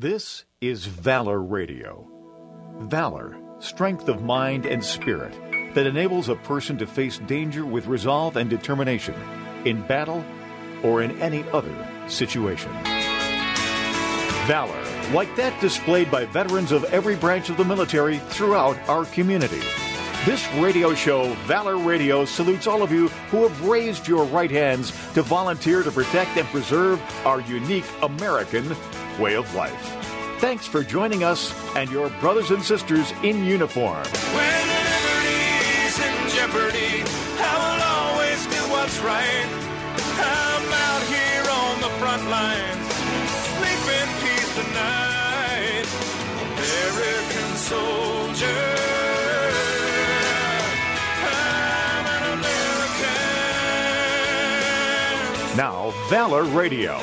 This is Valor Radio. Valor, strength of mind and spirit that enables a person to face danger with resolve and determination in battle or in any other situation. Valor, like that displayed by veterans of every branch of the military throughout our community. This radio show, Valor Radio, salutes all of you who have raised your right hands to volunteer to protect and preserve our unique American way of life. Thanks for joining us and your brothers and sisters in uniform. When liberty's in jeopardy, I will always do what's right. I'm out here on the front lines, sleep in peace tonight. American soldier. I'm an American. Now, Valor Radio.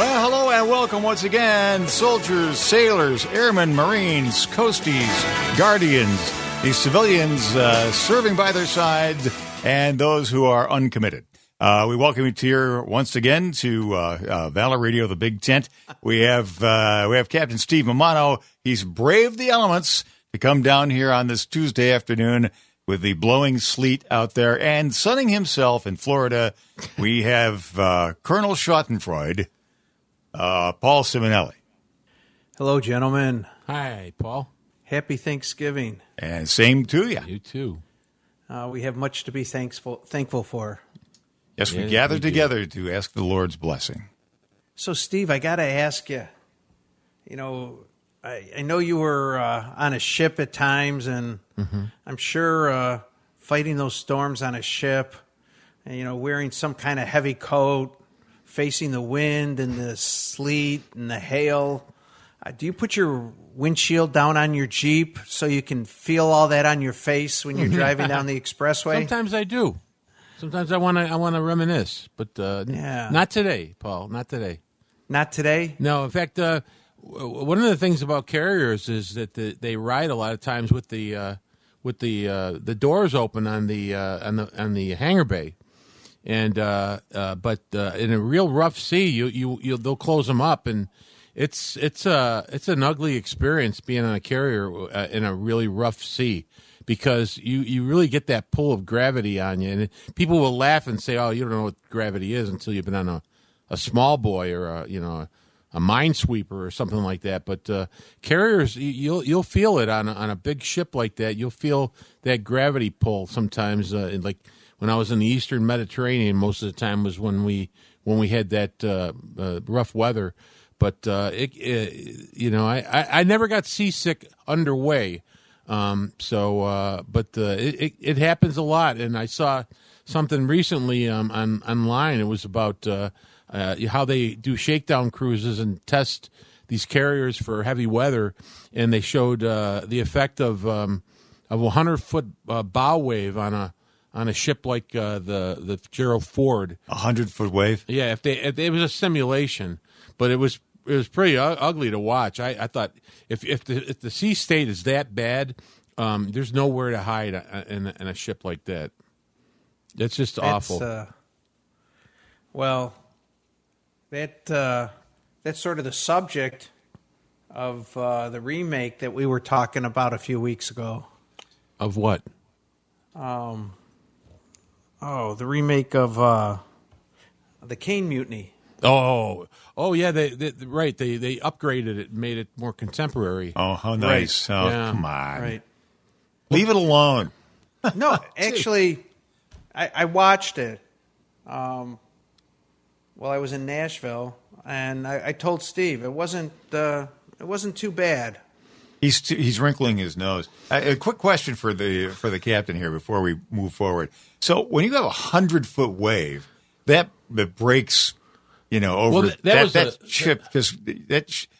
Well, hello and welcome once again, soldiers, sailors, airmen, Marines, coasties, guardians, the civilians uh, serving by their side, and those who are uncommitted. Uh, we welcome you here once again to uh, uh, Valor Radio, the Big Tent. We have uh, we have Captain Steve Mamano. He's braved the elements to come down here on this Tuesday afternoon with the blowing sleet out there and sunning himself in Florida. We have uh, Colonel Schadenfreude, uh, Paul Simonelli. Hello, gentlemen. Hi, Paul. Happy Thanksgiving. And same to you. You too. Uh, we have much to be thankful thankful for. Yes, we Yes, gathered we do. together to ask the Lord's blessing. So, Steve, I got to ask you. You know, I, I know you were uh, on a ship at times, and I'm sure uh, fighting those storms on a ship, and you know, wearing some kind of heavy coat, facing the wind and the sleet and the hail. Uh, do you put your windshield down on your Jeep so you can feel all that on your face when you're driving down the expressway? Sometimes I do. Sometimes I want to. I want to reminisce, but uh, Yeah. not today, Paul. Not today. Not today. No. In fact, uh, w- one of the things about carriers is that the, they ride a lot of times with the uh, with the uh, the doors open on the uh, on the on the hangar bay, and uh, uh, but uh, in a real rough sea, you you you they'll close them up, and it's it's a it's an ugly experience being on a carrier uh, in a really rough sea because you you really get that pull of gravity on you, and people will laugh and say, "Oh, you don't know what gravity is until you've been on a a small boy or a you know." A minesweeper or something like that, but uh, carriers you- you'll you'll feel it on on a big ship like that. You'll feel that gravity pull sometimes. Uh, like when I was in the Eastern Mediterranean, most of the time was when we when we had that uh, uh, rough weather. But uh, it, it, you know, I, I, I never got seasick underway. Um, so, uh, but uh, it, it happens a lot, and I saw something recently um, on online. It was about uh, how they do shakedown cruises and test these carriers for heavy weather, and they showed the effect of um, of a hundred foot bow wave on a on a ship like uh, the the Gerald Ford. A hundred foot wave. Yeah, if they if it was a simulation, but it was it was pretty u- ugly to watch. I, I thought if if the if the sea state is that bad, um, there's nowhere to hide uh, in, a- in a ship like that. It's just awful. That's, uh, well, that uh, that's sort of the subject of uh, the remake that we were talking about a few weeks ago. of what? Oh, the remake of uh, the Caine Mutiny. Oh, oh yeah, they, they right. They they upgraded it, made it more contemporary. Oh, how nice. Oh, Yeah. come on. Right. Leave it alone. No, actually, I, I watched it. Um, while I was in Nashville, and I, I told Steve it wasn't uh, it wasn't too bad. He's he's wrinkling his nose. Uh, a quick question for the for the captain here before we move forward. So when you have a hundred foot wave, that that breaks, you know, over Well, that- that that, was that a- ship because that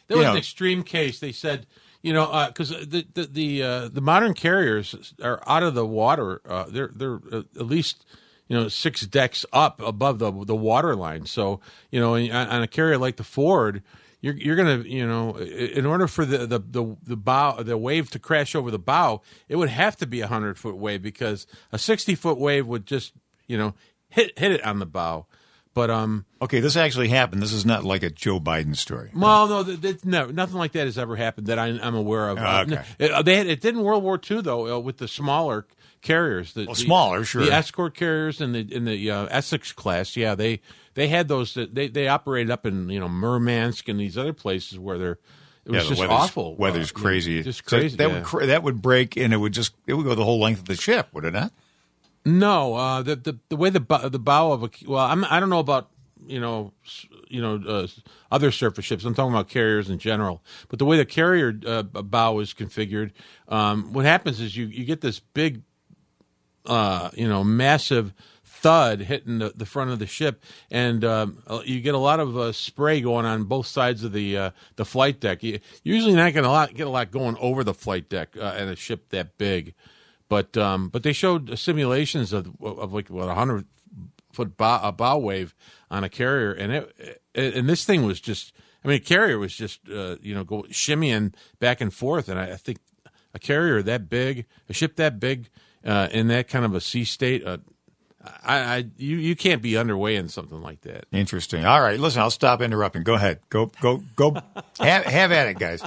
That was know, an extreme case. They said, you know, because the the the, uh, the modern carriers are out of the water. Uh, they're they're uh, at least you know six decks up above the the water line. So you know, on, on a carrier like the Ford. You're, you're gonna you know in order for the, the, the, the bow the wave to crash over the bow it would have to be a hundred foot wave because a sixty foot wave would just you know hit hit it on the bow But um, Okay, this actually happened. This is not like a Joe Biden story. well, no, th- th- no, nothing like that has ever happened that I, I'm aware of. Oh, okay. Uh, it, they had, it did in World War II though uh, with the smaller carriers. The, Well, the- smaller, sure. The escort carriers in the in the uh, Essex class, yeah, they they had those. That they they operated up in you know Murmansk and these other places where they're. It was the just weather's, awful. Weather's Uh, yeah, crazy. just So crazy. that yeah. would that would break, and it would just it would go the whole length of the ship, would it not? No, uh, the, the the way the bow, the bow of a well, I'm I don't know about you know you know uh, other surface ships. I'm talking about carriers in general. But the way the carrier uh, bow is configured, um, what happens is you you get this big, uh, you know, massive thud hitting the, the front of the ship, and um, you get a lot of uh, spray going on both sides of the uh, the flight deck. You usually not going to get a lot going over the flight deck uh, in a ship that big. But um, but they showed simulations of of like what a hundred foot bow, a bow wave on a carrier, and it, it and this thing was just I mean a carrier was just uh, you know go shimmying back and forth, and I, I think a carrier that big, a ship that big, uh, in that kind of a sea state, uh, I, I you you can't be underway in something like that. Interesting. All right, listen, I'll stop interrupting. Go ahead. Go go go. have, have at it, guys.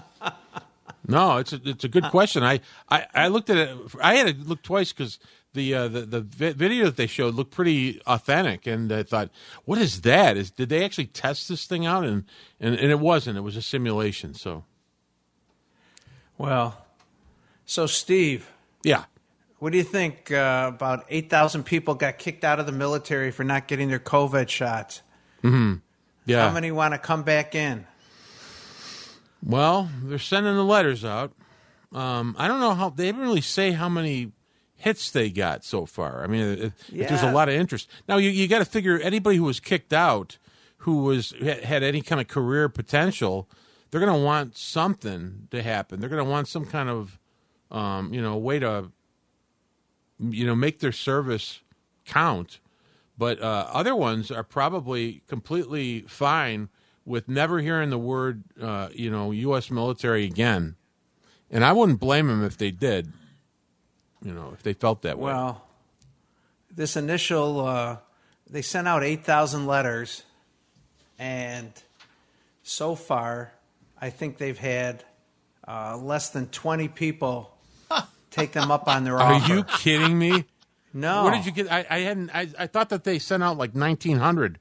No, it's a, it's a good question. I, I, I looked at it. I had to look twice because the, uh, the the video that they showed looked pretty authentic, and I thought, what is that? Is did they actually test this thing out? And and, and it wasn't. It was a simulation. So Well, so Steve, yeah, what do you think? Uh, about eight thousand people got kicked out of the military for not getting their COVID shots. yeah. How many want to come back in? Well, they're sending the letters out. Um, I don't know how they didn't really say how many hits they got so far. I mean, if, if there's a lot of interest. Now you you got to figure anybody who was kicked out, who was had had any kind of career potential, they're going to want something to happen. They're going to want some kind of, um, you know, way to, you know, make their service count. But uh, other ones are probably completely fine with never hearing the word, uh, you know, U.S. military again. And I wouldn't blame them if they did. You know, if they felt that way. Well, this initial, uh, they sent out 8,000 letters, and so far, I think they've had uh, less than 20 people take them up on their Are offer. you kidding me? No. What did you get? I, I hadn't. I, I thought that they sent out like nineteen hundred,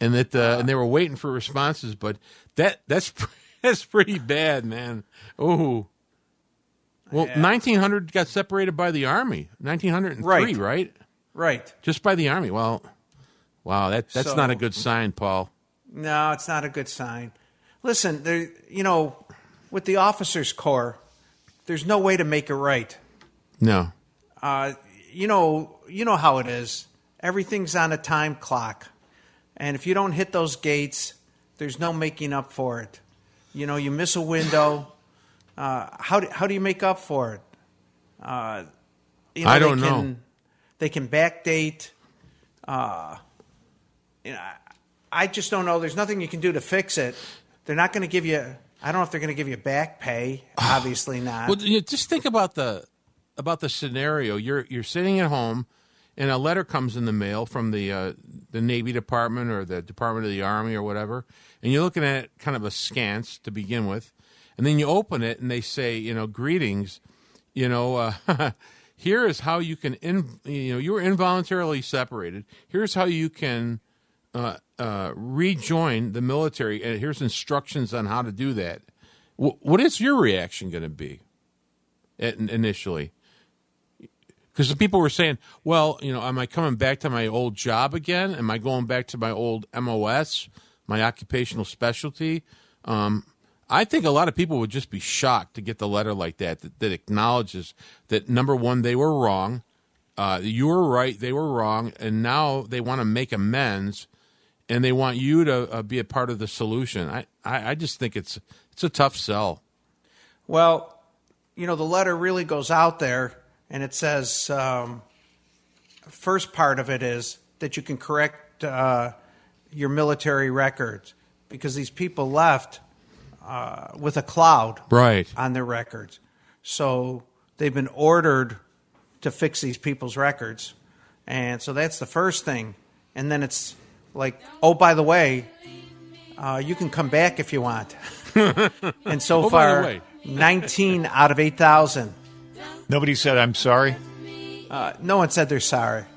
and that uh, and they were waiting for responses. But that that's that's pretty bad, man. Oh, well, nineteen hundred got separated by the army. Nineteen hundred and three, Right. right? Right. Just by the army. Well, wow, that that's So- not a good sign, Paul. No, it's not a good sign. Listen, there, you know, with the officers' corps, there's no way to make it right. No. Uh, you know, you know how it is. Everything's on a time clock, and if you don't hit those gates, there's no making up for it. You know, you miss a window. Uh, how do, how do you make up for it? Uh, you know, I don't they know. Can, they can backdate. Uh, you know, I- I just don't know. There's nothing you can do to fix it. They're not going to give you. I don't know if they're going to give you back pay. Obviously not. Well, you know, just think about the about the scenario. You're you're sitting at home, and a letter comes in the mail from the uh, the Navy Department or the Department of the Army or whatever, and you're looking at it kind of askance to begin with, and then you open it and they say, you know, greetings, you know. Uh, Here is how you can, in, you know, you were involuntarily separated. Here's how you can uh, uh, rejoin the military, and here's instructions on how to do that. W- what is your reaction going to be at, initially? Because the people were saying, "Well, you know, am I coming back to my old job again? Am I going back to my old MOS, my occupational specialty?" Um, I think a lot of people would just be shocked to get the letter like that that, that acknowledges that number one, they were wrong. Uh, you were right; they were wrong, and now they want to make amends, and they want you to uh, be a part of the solution. I, I, I just think it's it's a tough sell. Well, you know, the letter really goes out there and it says, um, first part of it is that you can correct uh, your military records because these people left uh, with a cloud Right. on their records. So they've been ordered to fix these people's records. And so that's the first thing. And then it's like, oh, by the way, uh, you can come back if you want. and so Oh, far, 19 out of 8,000. Nobody said I'm sorry. Uh, no one said they're sorry.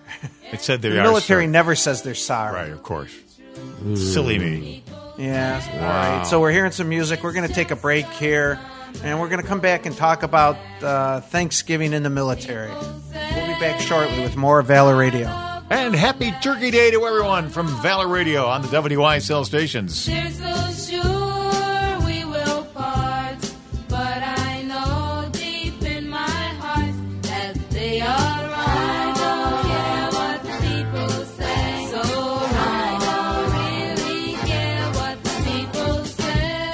It said they The are military sorry. never says they're sorry. Right, of course. Silly me. Yeah. All right. So we're hearing some music. We're going to take a break here, and we're going to come back and talk about uh, Thanksgiving in the military. We'll be back shortly with more Valor Radio. And happy Turkey Day to everyone from Valor Radio on the WYSL stations.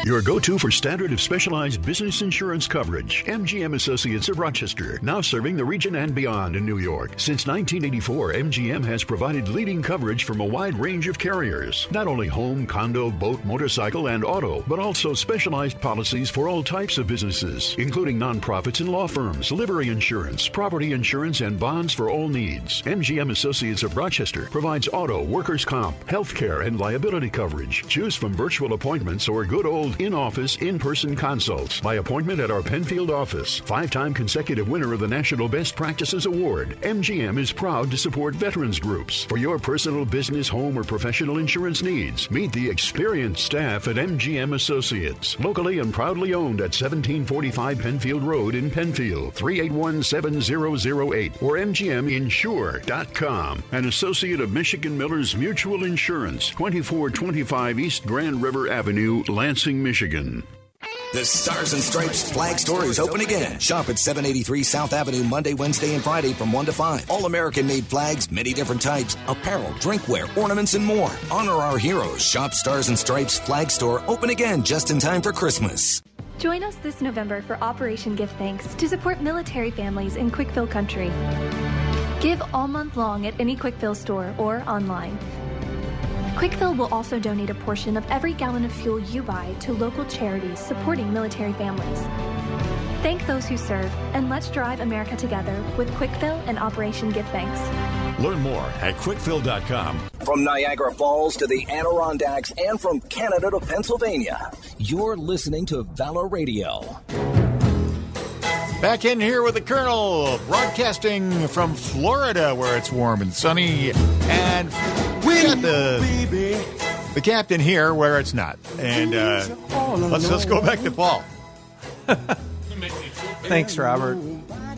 Your go to for standard of specialized business insurance coverage. MGM Associates of Rochester, now serving the region and beyond in New York. Since 1984, MGM has provided leading coverage from a wide range of carriers. Not only home, condo, boat, motorcycle, and auto, but also specialized policies for all types of businesses, including nonprofits and law firms, livery insurance, property insurance, and bonds for all needs. MGM Associates of Rochester provides auto, workers' comp, healthcare, and liability coverage. Choose from virtual appointments or good old in office, in person consults by appointment at our Penfield office. Five time consecutive winner of the National Best Practices Award, MGM is proud to support veterans groups. For your personal, business, home, or professional insurance needs, meet the experienced staff at MGM Associates. Locally and proudly owned at 1745 Penfield Road in Penfield, 381 7008 or MGMinsure.com. An associate of Michigan Millers Mutual Insurance, 2425 East Grand River Avenue, Lansing, Michigan. The Stars and Stripes flag store is open again. Shop at 783 South Avenue Monday, Wednesday, and Friday from 1 to 5. All American made flags, many different types, apparel, drinkware, ornaments, and more. Honor our heroes. Shop Stars and Stripes flag store open again just in time for Christmas. Join us this November for Operation Give Thanks to support military families in Kwik Fill Country. Give all month long at any Kwik Fill store or online. Kwik Fill will also donate a portion of every gallon of fuel you buy to local charities supporting military families. Thank those who serve, and let's drive America together with Kwik Fill and Operation Give Thanks. Learn more at kwikfill.com. From Niagara Falls to the Adirondacks and from Canada to Pennsylvania, you're listening to Valor Radio. Back in here with the Colonel, broadcasting from Florida, where it's warm and sunny, and we got the the captain here, where it's not. And uh, let's let's go back to Paul. Thanks, Robert.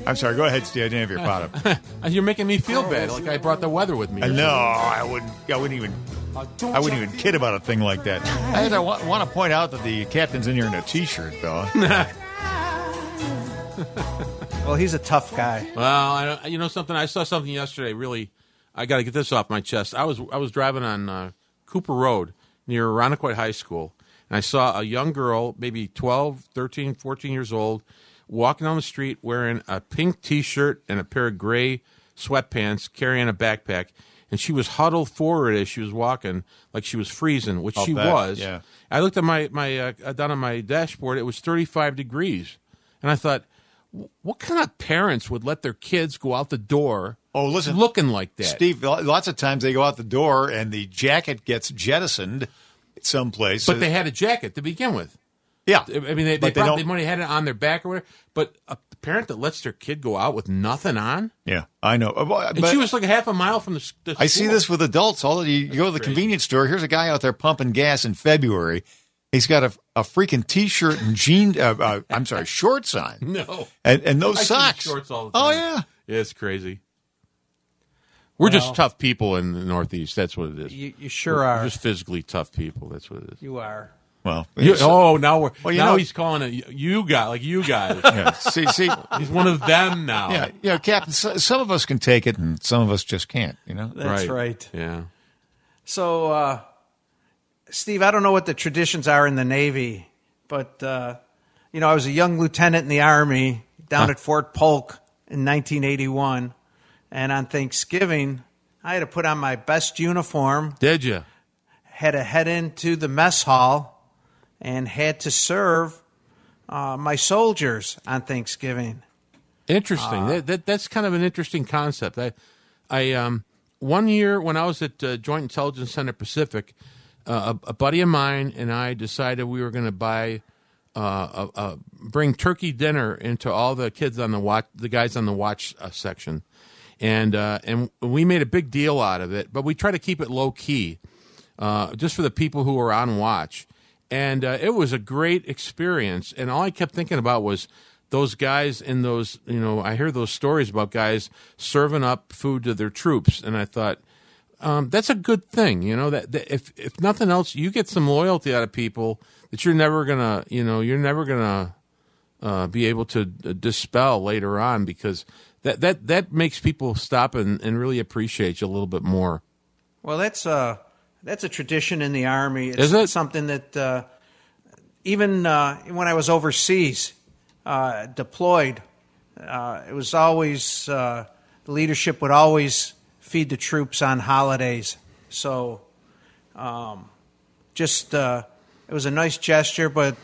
I'm sorry. Go ahead, Steve. I didn't have your pot up. You're making me feel bad, like I brought the weather with me. or no, I wouldn't. I wouldn't even. I wouldn't even kid about a thing like that. I, I want, want to point out that the captain's in here in a t-shirt, though. Well, he's a tough guy. Well, I you know something. I saw something yesterday. Really, I got to get this off my chest. I was I was driving on uh, Cooper Road near Irondequoit High School, and I saw a young girl, maybe 12, 13, 14 years old, walking down the street wearing a pink T-shirt and a pair of gray sweatpants, carrying a backpack, and she was huddled forward as she was walking, like she was freezing, which I'll she bet, was. yeah. I looked at my my uh, down on my dashboard; it was thirty five degrees, and I thought, what kind of parents would let their kids go out the door? Oh, listen, looking like that, Steve, lots of times they go out the door and the jacket gets jettisoned someplace. But they had a jacket to begin with. yeah, I mean, they, they, they probably might have had it on their back or whatever. But a parent that lets their kid go out with nothing on, yeah, I know. Uh, But, and she was like a half a mile from the. the I see this with adults. All you, you go to the crazy. convenience store. Here's a guy out there pumping gas in February. He's got a, a freaking t-shirt and jean. Uh, uh, I'm sorry, shorts on, No, and, and those I socks. shorts all the Oh time. yeah, Yeah, it's crazy. We're just tough people in the Northeast. That's what it is. You, you sure We're are. just physically tough people. That's what it is. You are. well, You- it's- oh, now we're Well, you now know- he's calling it you guys, like you guys. yeah. See, see, He's one of them now. yeah, you know, Captain. so- Some of us can take it, and some of us just can't. You know. That's right. Yeah. So, uh, Steve, I don't know what the traditions are in the Navy, but uh, you know, I was a young lieutenant in the Army down at Fort Polk in 1981, and on Thanksgiving, I had to put on my best uniform, Did you? had to head into the mess hall, and had to serve uh, my soldiers on Thanksgiving. Interesting. Ah. that, that that's kind of an interesting concept. I I um one year when I was at uh, Joint Intelligence Center Pacific, uh, a, a buddy of mine and I decided we were going to buy, uh, a, a, bring turkey dinner into all the kids on the watch, the guys on the watch uh, section, and uh, and we made a big deal out of it. But we try to keep it low key, uh, just for the people who are on watch. And uh, it was a great experience. And all I kept thinking about was those guys in those, you know, I hear those stories about guys serving up food to their troops. And I thought, um, that's a good thing, you know, that, that if, if nothing else, you get some loyalty out of people that you're never to, you know, you're never to uh, be able to dispel later on because that, that, that makes people stop and, and really appreciate you a little bit more. Well, that's uh, that's a tradition in the army. It's Is it? something that uh, even uh, when I was overseas, uh, deployed, uh, it was always uh, the leadership would always feed the troops on holidays. So, um, just uh, it was a nice gesture, but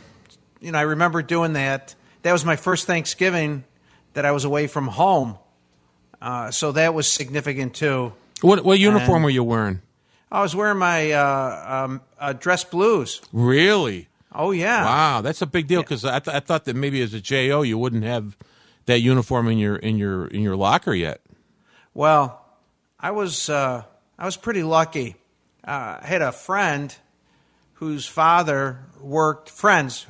you know I remember doing that. That was my first Thanksgiving that I was away from home, uh, so that was significant too. What, what uniform And- were you wearing? I was wearing my uh, um, uh, dress blues. Really? Oh yeah. Wow, that's a big deal because I, th- I thought that maybe as a JO you wouldn't have that uniform in your in your in your locker yet. Well, I was uh, I was pretty lucky. Uh, I had a friend whose father worked friends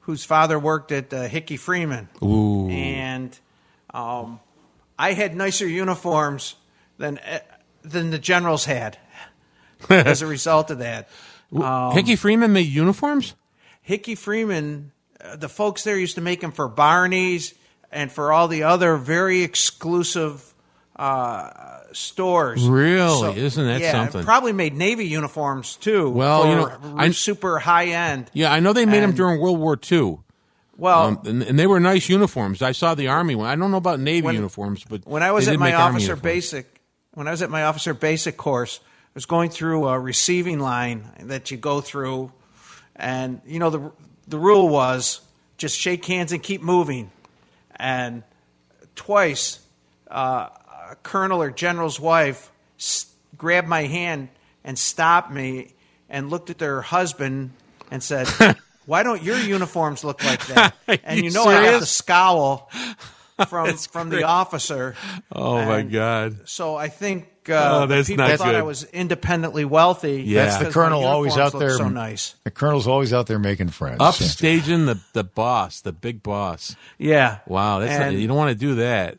whose father worked at uh, Hickey Freeman, Ooh. and um, I had nicer uniforms than uh, than the generals had. as a result of that, um, Hickey Freeman made uniforms. Hickey Freeman, uh, the folks there used to make them for Barney's and for all the other very exclusive uh, stores. Really? Isn't that yeah, something? Probably made Navy uniforms too. Well, for you know, I- super high end. Yeah, I know they made them during World War II, Well, um, and, and they were nice uniforms. I saw the Army one. I don't know about Navy When- uniforms, but when I was they at my officer basic, when I was at my officer basic course, I was going through a receiving line that you go through, and you know the the rule was just shake hands and keep moving, and twice uh, a colonel or general's wife grabbed my hand and stopped me and looked at their husband and said. Why don't your uniforms look like that? And you you know I have serious? to scowl from from great. the officer. Oh my God! So I think uh, Oh, that's people not thought good. I was independently wealthy. Yeah. That's the because colonel always out there. So nice. The colonel's always out there making friends. Upstaging the the boss, the big boss. Yeah. Wow, that's not, you don't want to do that.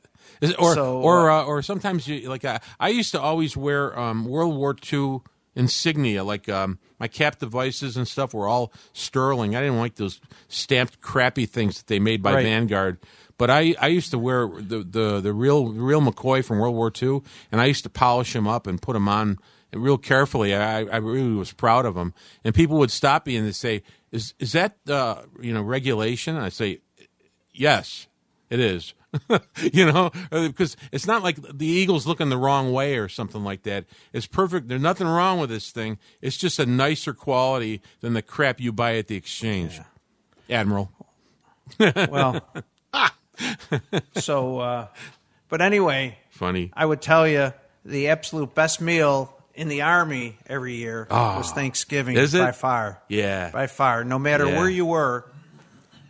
Or So, or uh, uh, or sometimes you like I, I used to always wear um, World War II insignia like um, my cap devices and stuff were all sterling. I didn't like those stamped crappy things that they made by Right. Vanguard. But I, I used to wear the, the, the real real McCoy from World War II, and I used to polish them up and put them on real carefully. I, I really was proud of them. And people would stop me and they say, "Is is that uh, you know regulation?" And I say, "Yes, it is." you know, because it's not like the Eagles looking the wrong way or something like that. It's perfect. There's nothing wrong with this thing. It's just a nicer quality than the crap you buy at the exchange. Admiral. Well, so, uh, but anyway, Funny. I would tell you the absolute best meal in the army every year was Thanksgiving Ah. Is it? by far. Yeah. by far. No matter Yeah. where you were,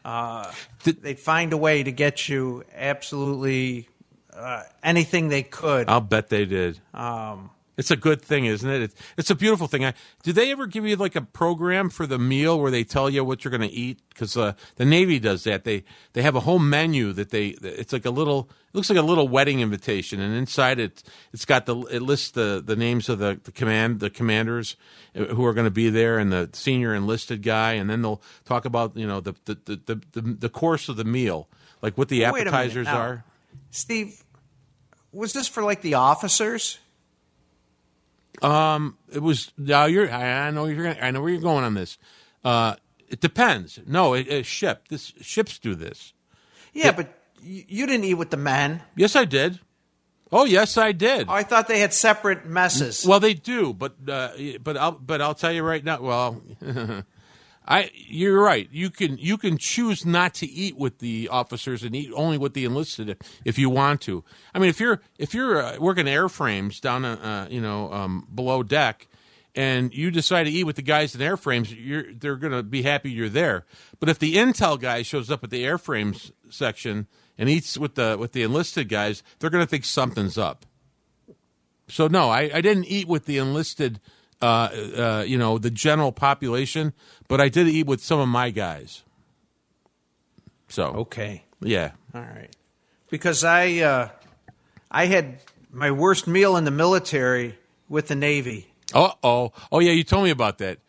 uh, Did- they'd find a way to get you absolutely uh, anything they could. I'll bet they did. Um, It's a good thing, isn't it? It's, it's a beautiful thing. I, do they ever give you like a program for the meal where they tell you what you're going to eat? Because uh, the Navy does that. They they have a whole menu that they. It's like a little. It looks like a little wedding invitation, and inside it, it's got the. It lists the the names of the, the command the commanders uh, who are going to be there, and the senior enlisted guy, and then they'll talk about you know the the the the, the, course of the meal, like what the Wait a minute appetizers are. Steve, was this for like the officers? Um, it was now you're. I, know you're. Gonna, I know where you're going on this. Uh, it depends. No, it, it ship. This ships do this. Yeah, but you, you didn't eat with the men. Yes, I did. Oh, yes, I did. Oh, I thought they had separate messes. Well, they do, but uh, but I'll but I'll tell you right now. Well, I you're right. You can you can choose not to eat with the officers and eat only with the enlisted if, you want to. I mean, if you're if you're uh, working airframes down uh, you know um, below deck, and you decide to eat with the guys in airframes, you're they're going to be happy you're there. But if the intel guy shows up at the airframes section and eats with the with the enlisted guys, they're going to think something's up. So no, I, I didn't eat with the enlisted, uh, uh, you know, the general population, but I did eat with some of my guys. So Okay. yeah, All right. Because I uh, I had my worst meal in the military with the Navy. oh oh oh yeah, you told me about that.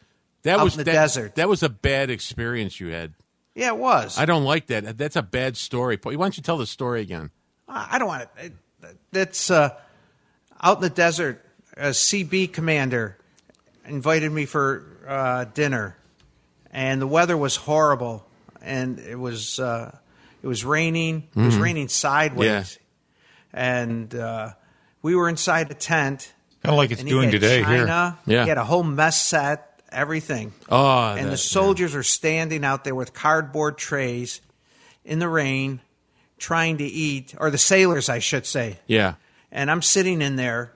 That Out was in the that, desert. That was a bad experience you had. Yeah, it was. I don't like that. That's a bad story. Why don't you tell the story again? I I don't want it. That's uh, out in the desert. A CB commander invited me for uh, dinner, and the weather was horrible, and it was uh, it was raining. It was raining sideways, and uh, we were inside a tent. Kind of like it's doing today here. Yeah. he had a whole mess set, everything. Oh, and that- the soldiers are standing out there with cardboard trays in the rain, trying to eat, or the sailors, I should say. Yeah. And I'm sitting in there,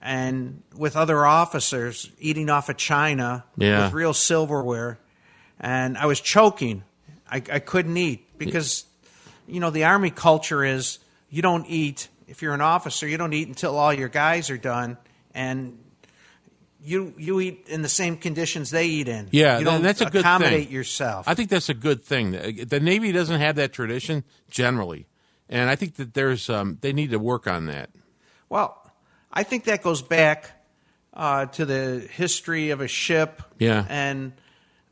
and with other officers eating off of china Yeah. with real silverware, and I was choking. I, I couldn't eat because, you know, the army culture is you don't eat if you're an officer. You don't eat until all your guys are done, and you you eat in the same conditions they eat in. Yeah, you don't that's a good accommodate thing. yourself. I think that's a good thing. The Navy doesn't have that tradition generally, and I think that there's um, they need to work on that. Well, I think that goes back uh, to the history of a ship. Yeah. And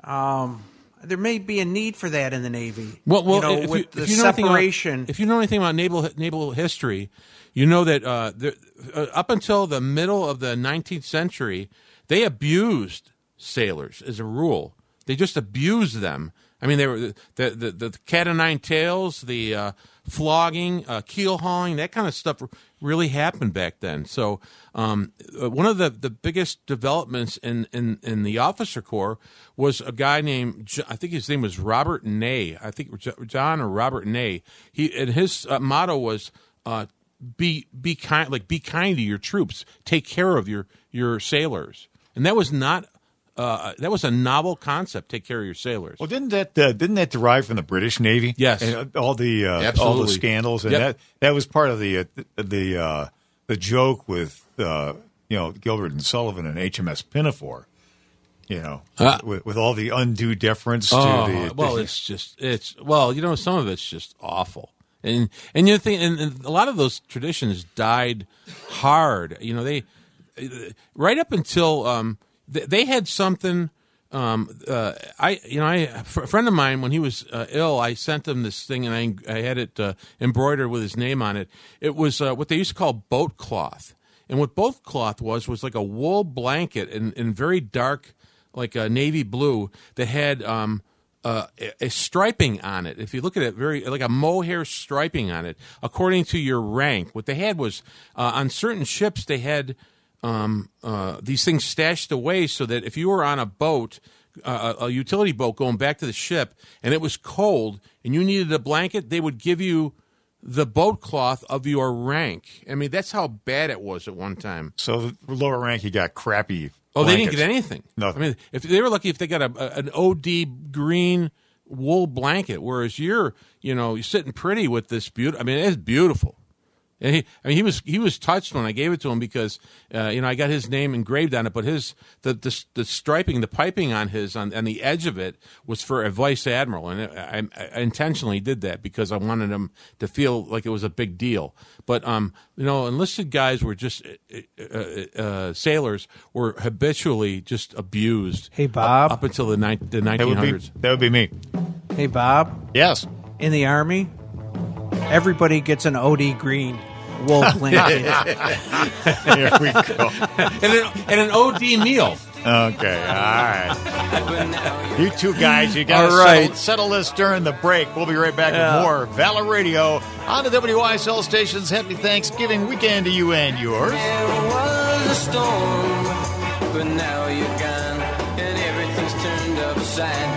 um, there may be a need for that in the Navy. Well, well, you know, if with you, the if you know anything about- if you know anything about naval naval history, you know that uh, the, uh, up until the middle of the 19th century, they abused sailors as a rule. They just abused them. I mean, they were the the, the, the cat o' nine tails, the uh, flogging, uh, keel hauling, that kind of stuff really happened back then. So, um, uh, one of the, the biggest developments in, in, in the officer corps was a guy named I think his name was Robert Ney. I think John or Robert Ney. He and his uh, motto was. Uh, be be kind like be kind to your troops take care of your your sailors and that was not uh, that was a novel concept take care of your sailors Well, didn't that uh, didn't that derive from the British Navy? Yes. and uh, all the uh, all the scandals, and Yep. that that was part of the uh, the uh, the joke with uh, you know Gilbert and Sullivan and HMS Pinafore. You know, Uh, with, with all the undue deference Oh, to the well, it's just it's well, you know, some of it's just awful, and and you think, and, and a lot of those traditions died hard. You know, they right up until um, they, had something. Um, uh, I you know, I a friend of mine when he was uh, ill, I sent him this thing, and I I had it uh, embroidered with his name on it. It was uh, what they used to call boat cloth, and what boat cloth was was like a wool blanket in, in very dark, like a navy blue that had um, uh, a, a striping on it. If you look at it, very like a mohair striping on it, according to your rank. What they had was uh, on certain ships they had um, uh, these things stashed away so that if you were on a boat, uh, a utility boat going back to the ship, and it was cold and you needed a blanket, they would give you the boat cloth of your rank. I mean, that's how bad it was at one time. so the lower rank you got crappy. Oh, they didn't get anything. Nothing. I mean, if they were lucky if they got a, a an OD green wool blanket, whereas you're, you know, you're sitting pretty with this beautiful. I mean, it's beautiful. And he, I mean, he was he was touched when I gave it to him because, uh, you know, I got his name engraved on it, but his the the, the striping, the piping on his on, on the edge of it was for a vice admiral, and I, I intentionally did that because I wanted him to feel like it was a big deal. But um, you know, enlisted guys were just uh, uh, uh, sailors were habitually just abused. Hey, Bob. up, up until the ni- the That nineteen would be hundreds. that would be me. hey, Bob, Yes. in the Army, everybody gets an OD green wool blanket. Here we go. and, an, and an OD meal. Okay. All right. You two guys, you got to All right. settle, settle this during the break. We'll be right back Yeah. with more Valor Radio on the WYSL stations. Happy Thanksgiving weekend to you and yours. There was a storm, but now you're gone, and everything's turned upside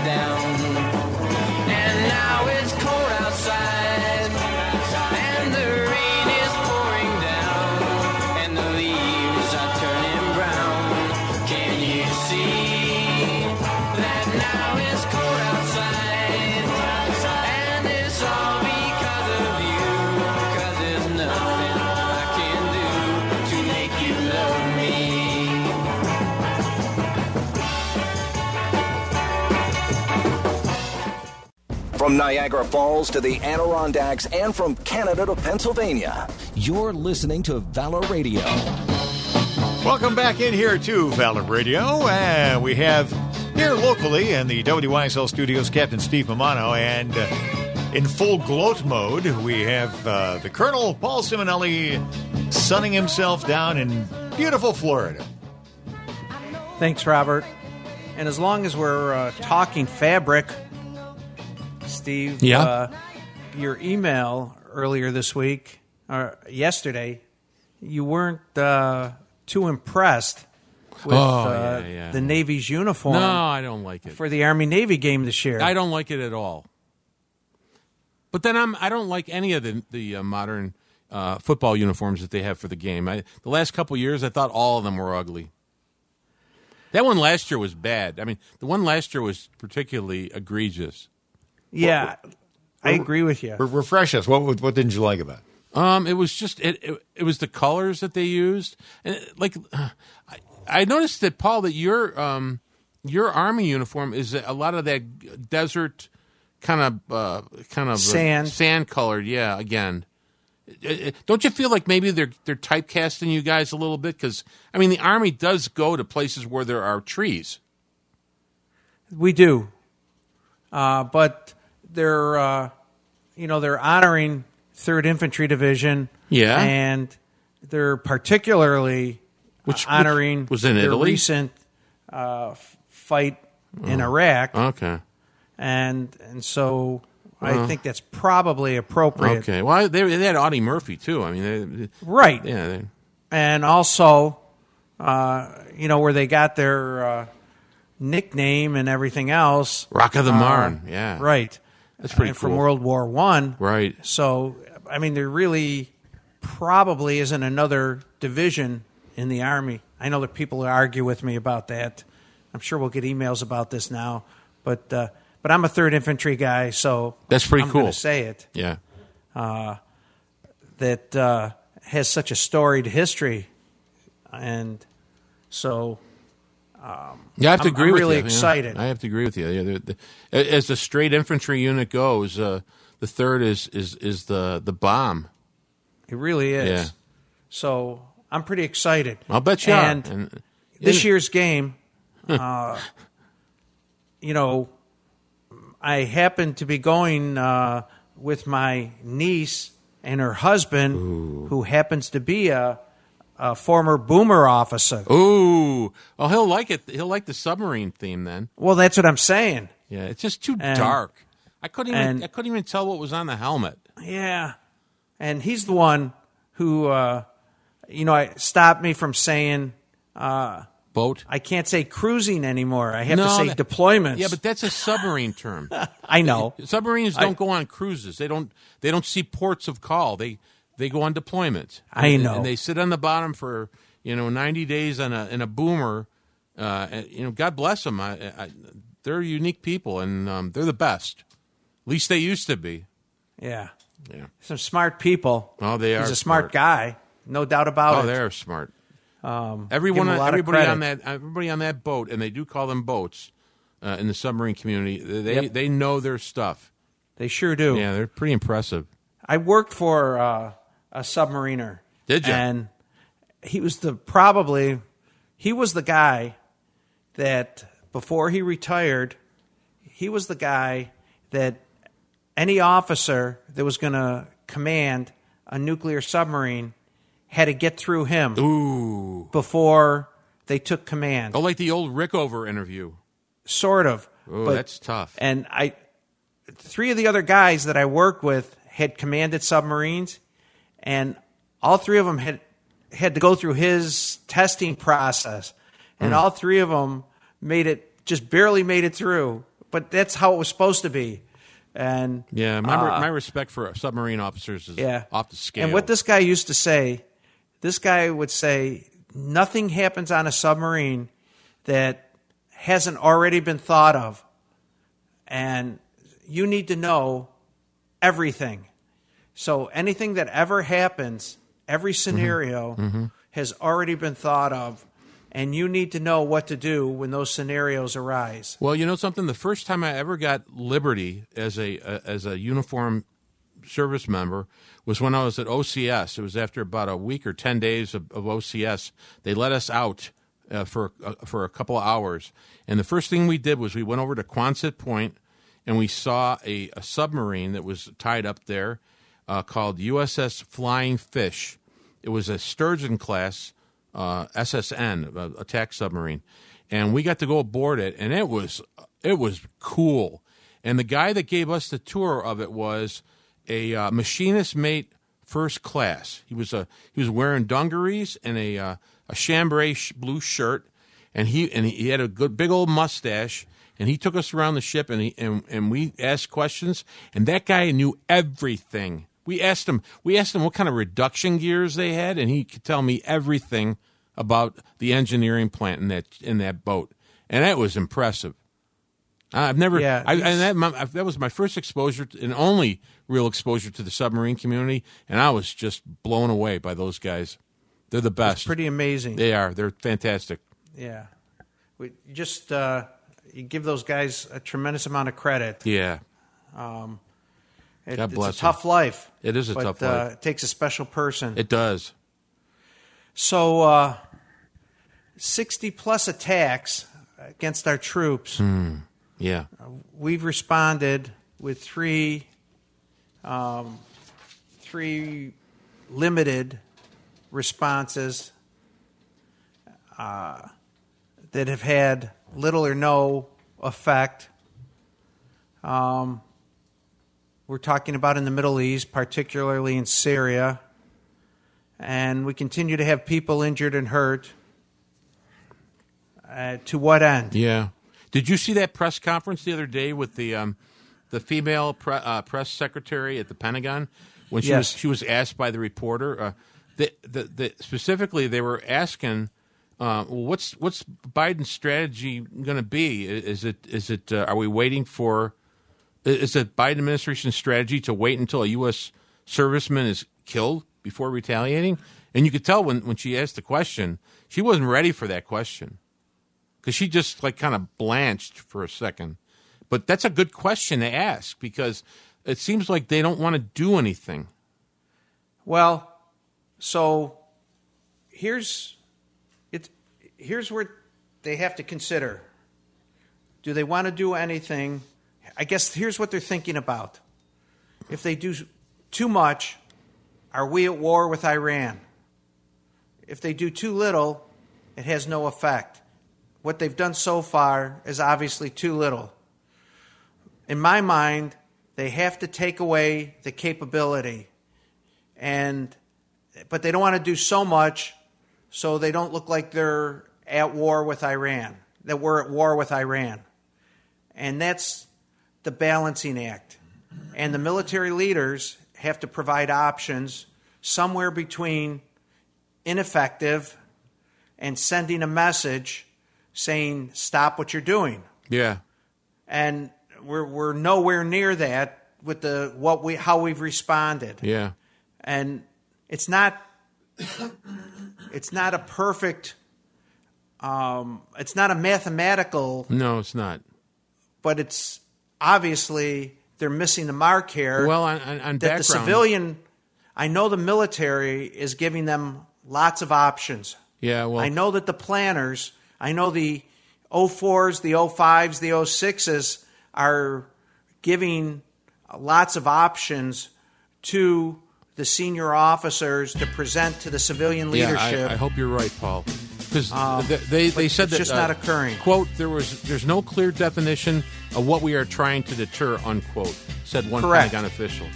From Niagara Falls to the Adirondacks and from Canada to Pennsylvania, you're listening to Valor Radio. Welcome back in here to Valor Radio. And we have here locally in the WYSL studios Captain Steve Mamano. And uh, in full gloat mode, we have uh, the Colonel Paul Simonelli sunning himself down in beautiful Florida. Thanks, Robert. And as long as we're uh, talking fabric, Steve, Yeah? uh, your email earlier this week or yesterday, you weren't uh, too impressed with Oh, uh, yeah, yeah. the Navy's uniform No, I don't like it. for the Army Navy game this year. I don't like it at all. But then I'm I don't like any of the the uh, modern uh, football uniforms that they have for the game. I, the last couple years, I thought all of them were ugly. That one last year was bad. I mean, the one last year was particularly egregious. Yeah, I agree with you. Refresh us. What, what, what didn't you like about it? Um, it was just it, it. It was the colors that they used, and it- like I, I noticed that Paul, that your um your army uniform is a lot of that desert kind of uh, kind of uh, Sand. sand colored. Yeah, again. Uh, uh, Don't you feel like maybe they're they're typecasting you guys a little bit? Because I mean, the army does go to places where there are trees. We do, uh, but they're uh, you know they're honoring Third Infantry Division. Yeah. and they're particularly Which- honoring which was in Italy? recent uh, fight in Iraq, Okay. and and so I think that's probably appropriate. Okay. Well, they, they had Audie Murphy too. I mean, they, Right. yeah. They, and also, uh, you know, where they got their uh, nickname and everything else. Rock of the uh, Marne. Yeah. right. That's pretty And from cool. World War One. Right. So, I mean, there really probably isn't another division in the Army. I know that people argue with me about that. I'm sure we'll get emails about this now, but uh, but I'm a third infantry guy, so That's pretty I'm cool. say it Yeah. that uh, has such a storied history, and so Yeah, I have to I'm- agree I'm with really you. yeah. excited. I have to agree with you. Yeah, the, the, as the straight infantry unit goes, uh, the third is is is the the bomb. it really is. Yeah. So I'm pretty excited. I'll bet you and are. And this year's game, uh, you know, I happened to be going uh, with my niece and her husband, who happens to be a, a former boomer officer. ooh, well, he'll like it. He'll like the submarine theme then. Well, that's what I'm saying. Yeah, it's just too And- dark. I couldn't even and- I couldn't even tell what was on the helmet. Yeah, and he's the one who, uh, you know, I stopped me from saying uh, Boat. I can't say cruising anymore. I have No, to say that- deployments. Yeah, but that's a submarine term. I know. Submarines don't go on cruises. They don't. They don't see ports of call. They they go on deployment. I And- know. And they sit on the bottom for you know ninety days on a in a boomer. Uh, and, you know, God bless them. I, I, they're unique people, and um, they're the best. At least they used to be. Yeah. Yeah. Some smart people. Oh, they are. He's a smart, smart. guy, no doubt about Oh, it. Oh, they're smart. Um, Everyone, give 'em a lot of everybody on that, everybody on that boat, and they do call them boats uh, in the submarine community. They Yep. they know their stuff. They sure do. Yeah, they're pretty impressive. I worked for uh, a submariner. Did ya? And he was the probably he was the guy that before he retired, he was the guy that any officer that was going to command a nuclear submarine had to get through him Ooh. before they took command. Oh, like the old Rickover interview. Sort of. Oh, But- that's tough. And I, three of the other guys that I worked with had commanded submarines, and all three of them had had to go through his testing process, and all three of them made it just barely made it through. But that's how it was supposed to be. And Yeah, my, uh, my respect for submarine officers is yeah, off the scale. And what this guy used to say, this guy would say, nothing happens on a submarine that hasn't already been thought of, and you need to know everything. So anything that ever happens, every Mm-hmm. scenario has already been thought of, and you need to know what to do when those scenarios arise. Well, you know something. The first time I ever got liberty as a, a as a uniform service member was when I was at OCS. It was after about a week or ten days of, of OCS. They let us out uh, for uh, for a couple of hours, and the first thing we did was we went over to Quonset Point, and we saw a, a submarine that was tied up there uh, called USS Flying Fish. It was a Sturgeon class uh, SSN attack submarine, and we got to go aboard it, and it was it was cool. And the guy that gave us the tour of it was a uh, machinist mate first class. He was a he was wearing dungarees and a uh, a chambray sh- blue shirt, and he and he had a good big old mustache. And he took us around the ship, and he and, and we asked questions, and that guy knew everything. We asked him we asked him what kind of reduction gears they had, and he could tell me everything about the engineering plant in that in that boat, and that was impressive. I've never, Yeah, I, and that my, that was my first exposure to, and only real exposure to the submarine community, and I was just blown away by those guys. They're the best. Pretty amazing. They are. They're fantastic. yeah. We just uh, you give those guys a tremendous amount of credit. Yeah. It- God bless it's a tough life. It is a but, tough Uh, life. it takes a special person. It does. So, uh, 60 plus attacks against our troops. Yeah. We've responded with three, um, three limited responses uh, that have had little or no effect. Um, we're talking about in the Middle East, particularly in Syria and we continue to have people injured and hurt. Uh, to what end? Yeah. Did you see that press conference the other day with the um, the female pre- uh, press secretary at the Pentagon when she Yes. was she was asked by the reporter? Uh, the, the, the, specifically, they were asking, uh, well, "What's what's Biden's strategy going to be? Is it is it uh, are we waiting for? Is it Biden administration's strategy to wait until a U.S. serviceman is killed before retaliating?" And you could tell when when she asked the question, she wasn't ready for that question because she just like kind of blanched for a second. But that's a good question to ask because it seems like they don't want to do anything. Well, so here's it. Here's where they have to consider: Do they want to do anything? I guess here's what they're thinking about. If they do too much, are we at war with Iran? If they do too little, it has no effect. What they've done so far is obviously too little. In my mind, they have to take away the capability and but they don't want to do so much so they don't look like they're at war with Iran that we're at war with Iran and that's the balancing act and the military leaders have to provide options somewhere between ineffective and sending a message saying stop what you're doing Yeah. and we're we're nowhere near that with the what we how we've responded Yeah. and it's not it's not a perfect um, it's not a mathematical No, it's not. but it's obviously they're missing the mark here Well, on, on, on that the civilian i know the military is giving them lots of options Yeah. Well, I know that the planners, I know the 04s, the 05s, the 06s are giving lots of options to the senior officers to present to the civilian Yeah, leadership. I, I hope you're right, Paul. Because they, they said it's that just uh, not occurring. Quote: There was there's no clear definition of what we are trying to deter. Unquote. Said one Correct. Pentagon official.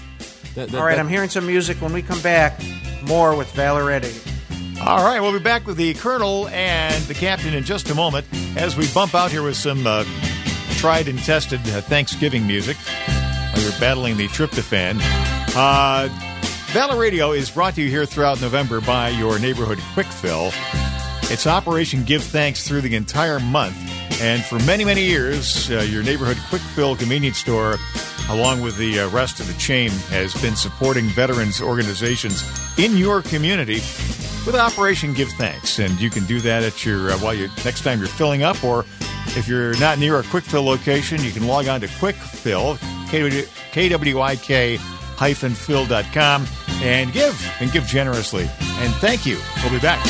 That- that- All right, that- I'm hearing some music. When we come back, more with Valeretti. All right, we'll be back with the colonel and the captain in just a moment as we bump out here with some uh, tried and tested uh, Thanksgiving music while you're battling the tryptophan. Uh, Valor Radio is brought to you here throughout November by your neighborhood Kwik Fill. It's Operation Give Thanks through the entire month. And for many, many years, uh, your neighborhood Kwik Fill convenience store, along with the uh, rest of the chain, has been supporting veterans organizations in your community. with Operation Give Thanks. And you can do that at your uh, while you next time you're filling up, or if you're not near a Kwik Fill location, you can log on to Kwik Fill, KWIK hyphen fill.com, and give and give generously. And thank you. We'll be back.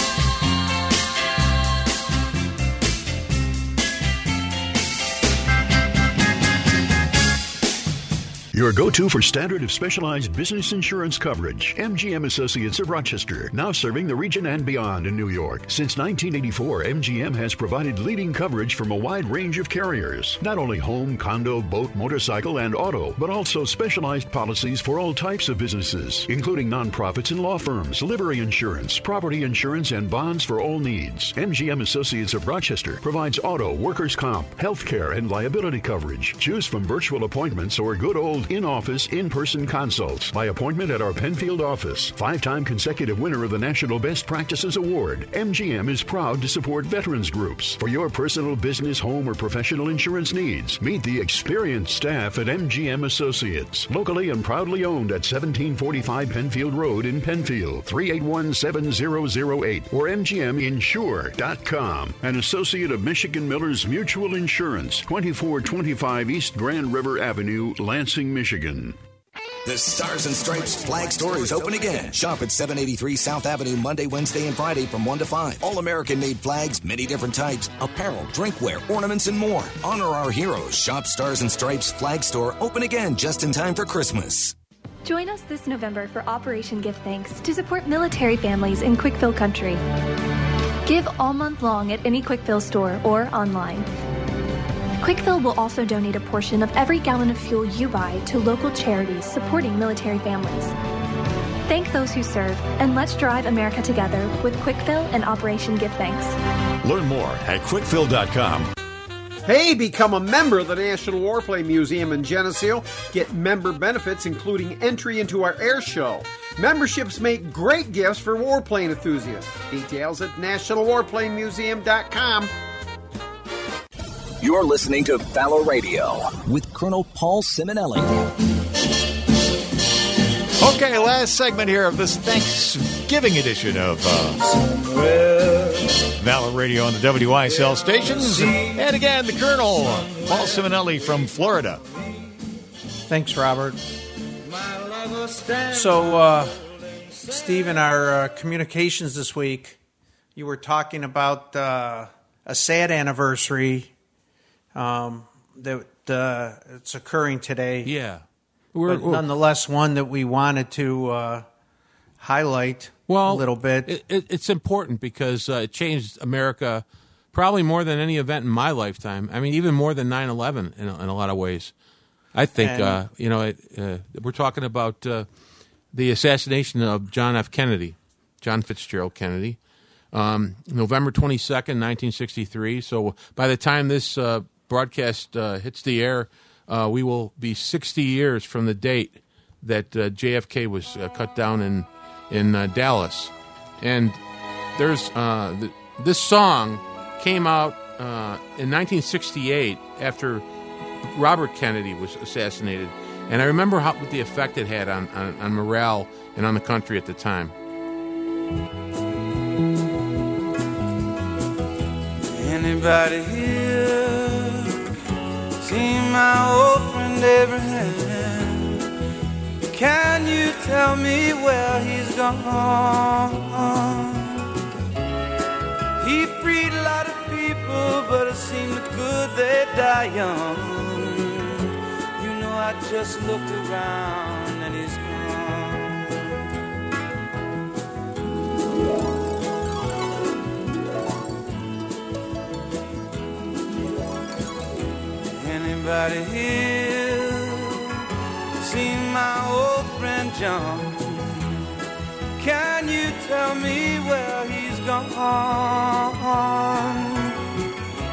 Your go to for standard of specialized business insurance coverage. MGM Associates of Rochester, now serving the region and beyond in New York. Since 1984, MGM has provided leading coverage from a wide range of carriers. Not only home, condo, boat, motorcycle, and auto, but also specialized policies for all types of businesses, including nonprofits and law firms, livery insurance, property insurance, and bonds for all needs. MGM Associates of Rochester provides auto, workers' comp, health care, and liability coverage. Choose from virtual appointments or good old in office, in person consults by appointment at our Penfield office. Five time consecutive winner of the National Best Practices Award. MGM is proud to support veterans groups. For your personal, business, home, or professional insurance needs, meet the experienced staff at MGM Associates. Locally and proudly owned at 1745 Penfield Road in Penfield, 381 7008 or MGMinsure.com. An associate of Michigan Millers Mutual Insurance, 2425 East Grand River Avenue, Lansing, Michigan. The Stars and Stripes flag store is open again. Shop at 783 South Avenue Monday, Wednesday, and Friday from 1 to 5. All American made flags, many different types, apparel, drinkware, ornaments, and more. Honor our heroes. Shop Stars and Stripes flag store open again just in time for Christmas. Join us this November for Operation Give Thanks to support military families in Kwik Fill Country. Give all month long at any Kwik Fill store or online. Kwik Fill will also donate a portion of every gallon of fuel you buy to local charities supporting military families. Thank those who serve, and let's drive America together with Kwik Fill and Operation Give Thanks. Learn more at kwikfill.com. Hey, become a member of the National Warplane Museum in Geneseo. Get member benefits, including entry into our air show. Memberships make great gifts for warplane enthusiasts. Details at nationalwarplanemuseum.com. You're listening to Valor Radio with Colonel Paul Simonelli. Okay, last segment here of this Thanksgiving edition of uh, Valor Radio on the WISL stations. And again, the Colonel, Paul Simonelli from Florida. Thanks, Robert. So, uh, Steve, in our uh, communications this week, you were talking about uh, a sad anniversary um, that uh, it's occurring today. Yeah. but nonetheless, one that we wanted to uh, highlight well, a little bit. It, it, it's important because uh, it changed America probably more than any event in my lifetime. I mean, even more than 9 11 in, a- in a lot of ways. I think, And- uh, you know, it, uh, we're talking about uh, the assassination of John F. Kennedy, John Fitzgerald Kennedy, um, November 22nd, 1963. So by the time this uh, broadcast uh, hits the air, uh, we will be 60 years from the date that uh, JFK was uh, cut down in in uh, Dallas, and there's uh, th this song came out in 1968 after Robert Kennedy was assassinated, and I remember how what the effect it had on, on, on morale and on the country at the time. Anybody here seen my old friend Abraham? Can you tell me where he's gone? He freed a lot of people, but it seemed good they die young. You know, I just looked around and he's gone. Anybody here seen my old friend John? Can you tell me where he's gone?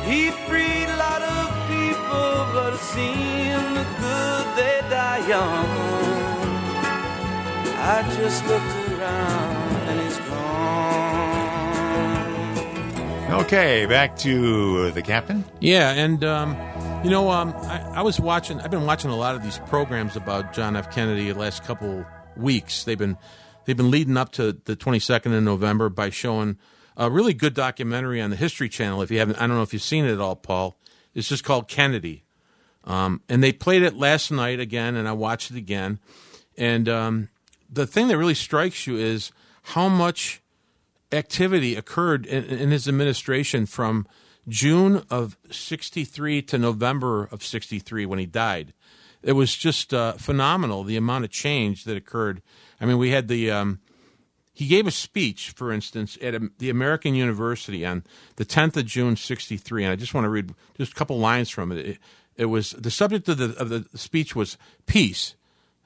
He freed a lot of people, but it seemed the good they die young. I just looked around and he's gone. Okay, back to the captain. Yeah, and um, you know, um, I, I was watching. I've been watching a lot of these programs about John F. Kennedy the last couple weeks. They've been they've been leading up to the 22nd of November by showing a really good documentary on the History Channel. If you haven't, I don't know if you've seen it at all, Paul. It's just called Kennedy, um, and they played it last night again, and I watched it again. And um, the thing that really strikes you is how much activity occurred in, in his administration from June of 63 to November of 63 when he died. It was just uh, phenomenal the amount of change that occurred. I mean, we had the. Um, he gave a speech, for instance, at the American University on the 10th of June, 63. And I just want to read just a couple lines from it. It, it was the subject of the, of the speech was peace.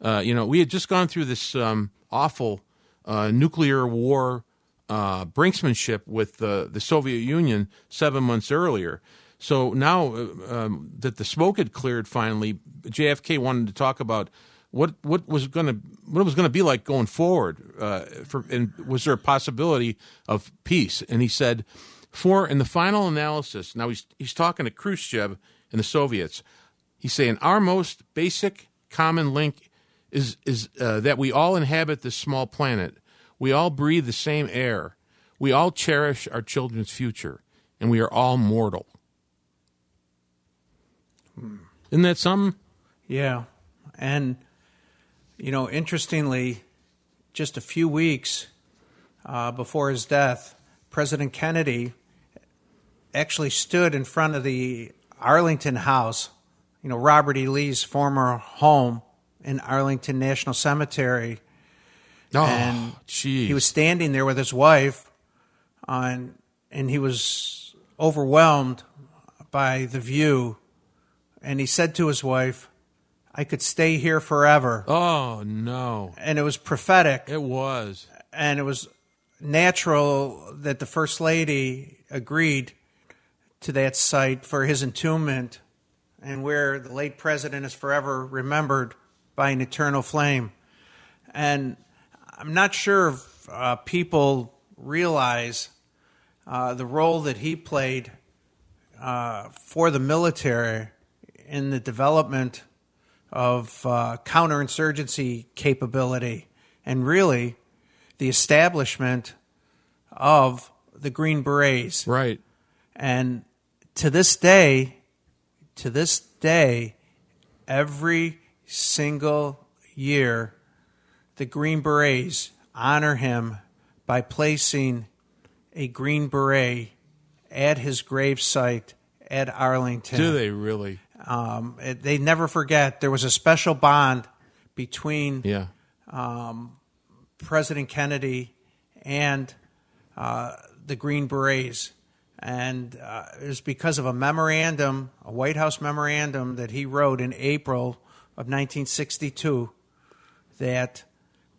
Uh, you know, we had just gone through this um, awful uh, nuclear war uh, brinksmanship with the the Soviet Union seven months earlier. So now uh, um, that the smoke had cleared, finally, JFK wanted to talk about what what was going to what it was going to be like going forward. Uh, for and was there a possibility of peace? And he said, for in the final analysis, now he's he's talking to Khrushchev and the Soviets. He's saying our most basic common link is is uh, that we all inhabit this small planet. We all breathe the same air. We all cherish our children's future, and we are all mortal. Isn't that something? Yeah. And, you know, interestingly, just a few weeks uh, before his death, President Kennedy actually stood in front of the Arlington House, you know, Robert E. Lee's former home in Arlington National Cemetery. Oh, and geez. he was standing there with his wife, on, and he was overwhelmed by the view. And he said to his wife, I could stay here forever. Oh no! And it was prophetic. It was, and it was natural that the first lady agreed to that site for his entombment, and where the late president is forever remembered by an eternal flame. And I'm not sure if uh, people realize uh, the role that he played uh, for the military in the development of uh, counterinsurgency capability and really the establishment of the Green Berets. Right. And to this day, to this day, every single year, the Green Berets honor him by placing a Green Beret at his gravesite at Arlington. Do they really? Um, it, they never forget. There was a special bond between Yeah. um, President Kennedy and uh, the Green Berets. And uh, it was because of a memorandum, a White House memorandum that he wrote in April of 1962, that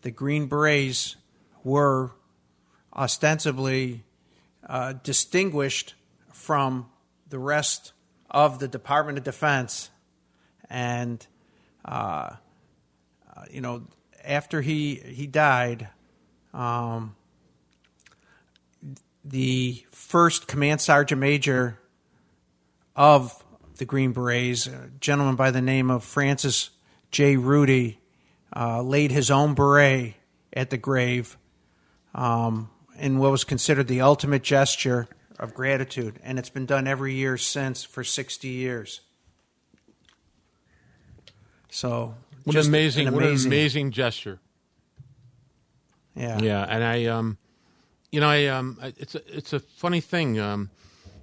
the Green Berets were ostensibly uh, distinguished from the rest of the Department of Defense. And, uh, uh, you know, after he, he died, um, the first command sergeant major of the Green Berets, a gentleman by the name of Francis J. Ruddy, uh, laid his own beret at the grave um, in what was considered the ultimate gesture of gratitude. And it's been done every year since for 60 years. So, What an amazing, an what an amazing, amazing gesture. Yeah. Yeah, and I, um, you know, I, um, I- it's a, it's a funny thing. Um,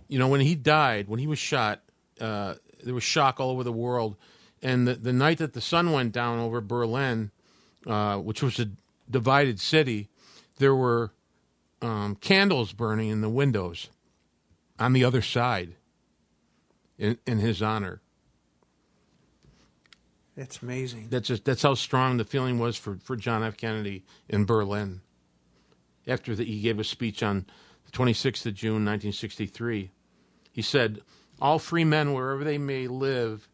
you know, when he died, when he was shot, uh, there was shock all over the world. And the, the night that the sun went down over Berlin, uh, which was a divided city, there were um, candles burning in the windows on the other side in, in his honor. It's amazing. That's just that's how strong the feeling was for, for John F. Kennedy in Berlin. After the, he gave a speech on the 26th of June, 1963, he said, "All free men, wherever they may live,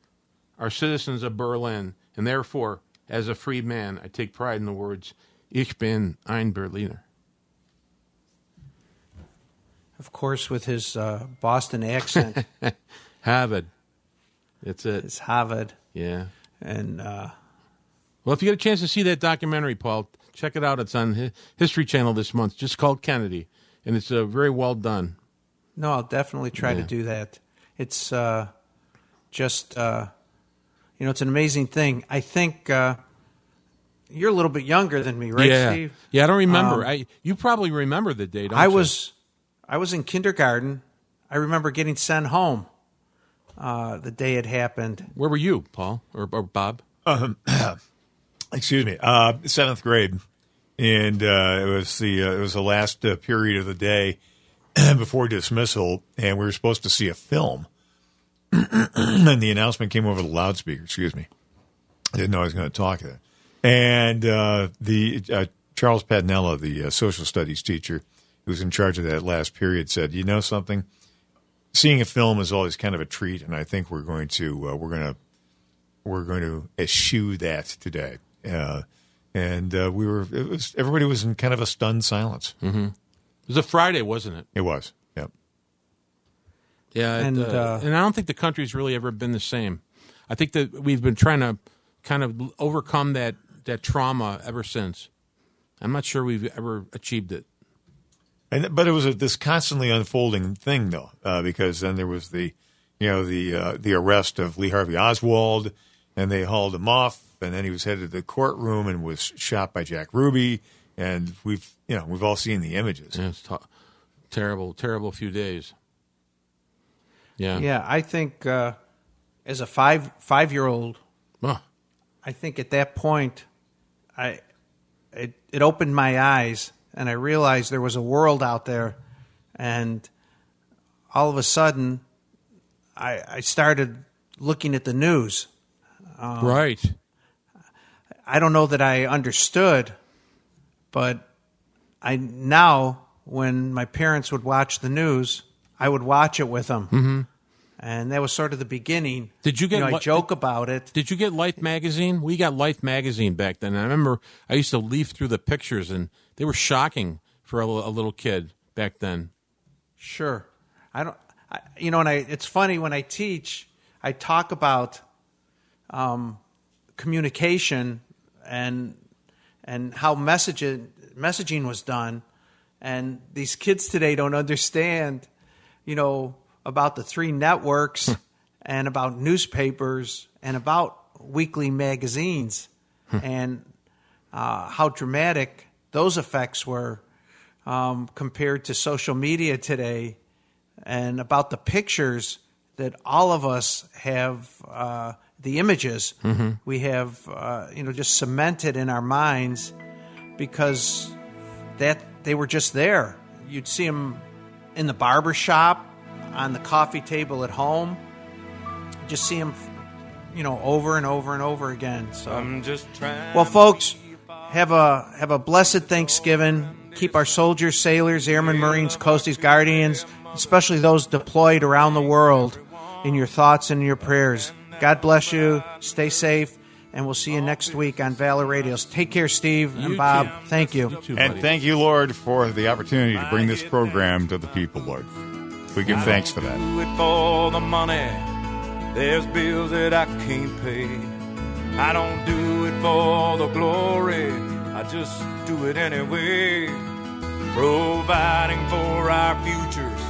are citizens of Berlin, and therefore, as a free man, I take pride in the words Ich bin ein Berliner." Of course, with his uh, Boston accent. Harvard. That's it. It's Harvard. Yeah. And uh, Well, if you get a chance to see that documentary, Paul, Check it out. It's on History Channel this month. Just called Kennedy, and it's uh, very well done. No, I'll definitely try to do that. It's uh, just, uh, you know, it's an amazing thing. I think uh, you're a little bit younger than me, right, yeah, Steve? yeah. I don't remember. Um, I you probably remember the date. I you? was, I was in kindergarten. I remember getting sent home uh, the day it happened. Where were you, Paul or, or Bob? Um, excuse me, uh, seventh grade, and uh, it was the uh, it was the last uh, period of the day before dismissal, and we were supposed to see a film, and the announcement came over the loudspeaker. Excuse me, I didn't know I was going to talk then, and uh, the uh, Charles Padnella, the uh, social studies teacher who was in charge of that last period, said, "You know something." Seeing a film is always kind of a treat, and I think we're going to uh, we're going to we're going to eschew that today. Uh, and uh, we were, it was, everybody was in kind of a stunned silence. Mm-hmm. It was a Friday, wasn't it? It was. Yep. Yeah, it, And, uh, uh, and I don't think the country's really ever been the same. I think that we've been trying to kind of overcome that that trauma ever since. I'm not sure we've ever achieved it. And but it was a, this constantly unfolding thing, though, uh, because then there was the, you know, the uh, the arrest of Lee Harvey Oswald, and they hauled him off, and then he was headed to the courtroom and was shot by Jack Ruby, and we've you know we've all seen the images. Yeah, it's t- terrible, terrible few days. Yeah, Yeah, I think uh, as a five five year old, Oh, I think at that point, I it it opened my eyes and I realized there was a world out there, and all of a sudden, I I started looking at the news. Um, right. I don't know that I understood, but I now when my parents would watch the news, I would watch it with them, hmm and that was sort of the beginning. Did you get? know, I joke about it. Did you get Life magazine? We got Life magazine back then. I remember I used to leaf through the pictures, and they were shocking for a, a little kid back then. Sure. I don't. I, you know, and I. It's funny when I teach, I talk about um, communication and and how messaging messaging was done, and these kids today don't understand, you know, about the three networks and about newspapers and about weekly magazines. And uh, how dramatic those effects were um, compared to social media today and about the pictures that all of us have uh, the images Mhm. we have uh, you know just cemented in our minds because that they were just there. You'd see them in the barber shop on the coffee table at home just see them you know over and over and over again so I'm just trying. well, folks, have a have a blessed Thanksgiving. Keep our soldiers, sailors, airmen, marines, coasties, guardians, especially those deployed around the world, in your thoughts and your prayers. God bless you. Stay safe, and we'll see you next week on Valor Radios. Take care, Steve and Bob. Thank you. And thank you, Lord, for the opportunity to bring this program to the people, Lord. We give thanks for that. do it for the money. There's bills that I can't pay. I don't do it for the glory. I just do it anyway. Providing for our futures,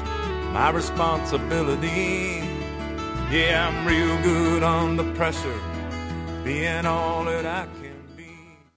my responsibility. Yeah, I'm real good under pressure, being all that I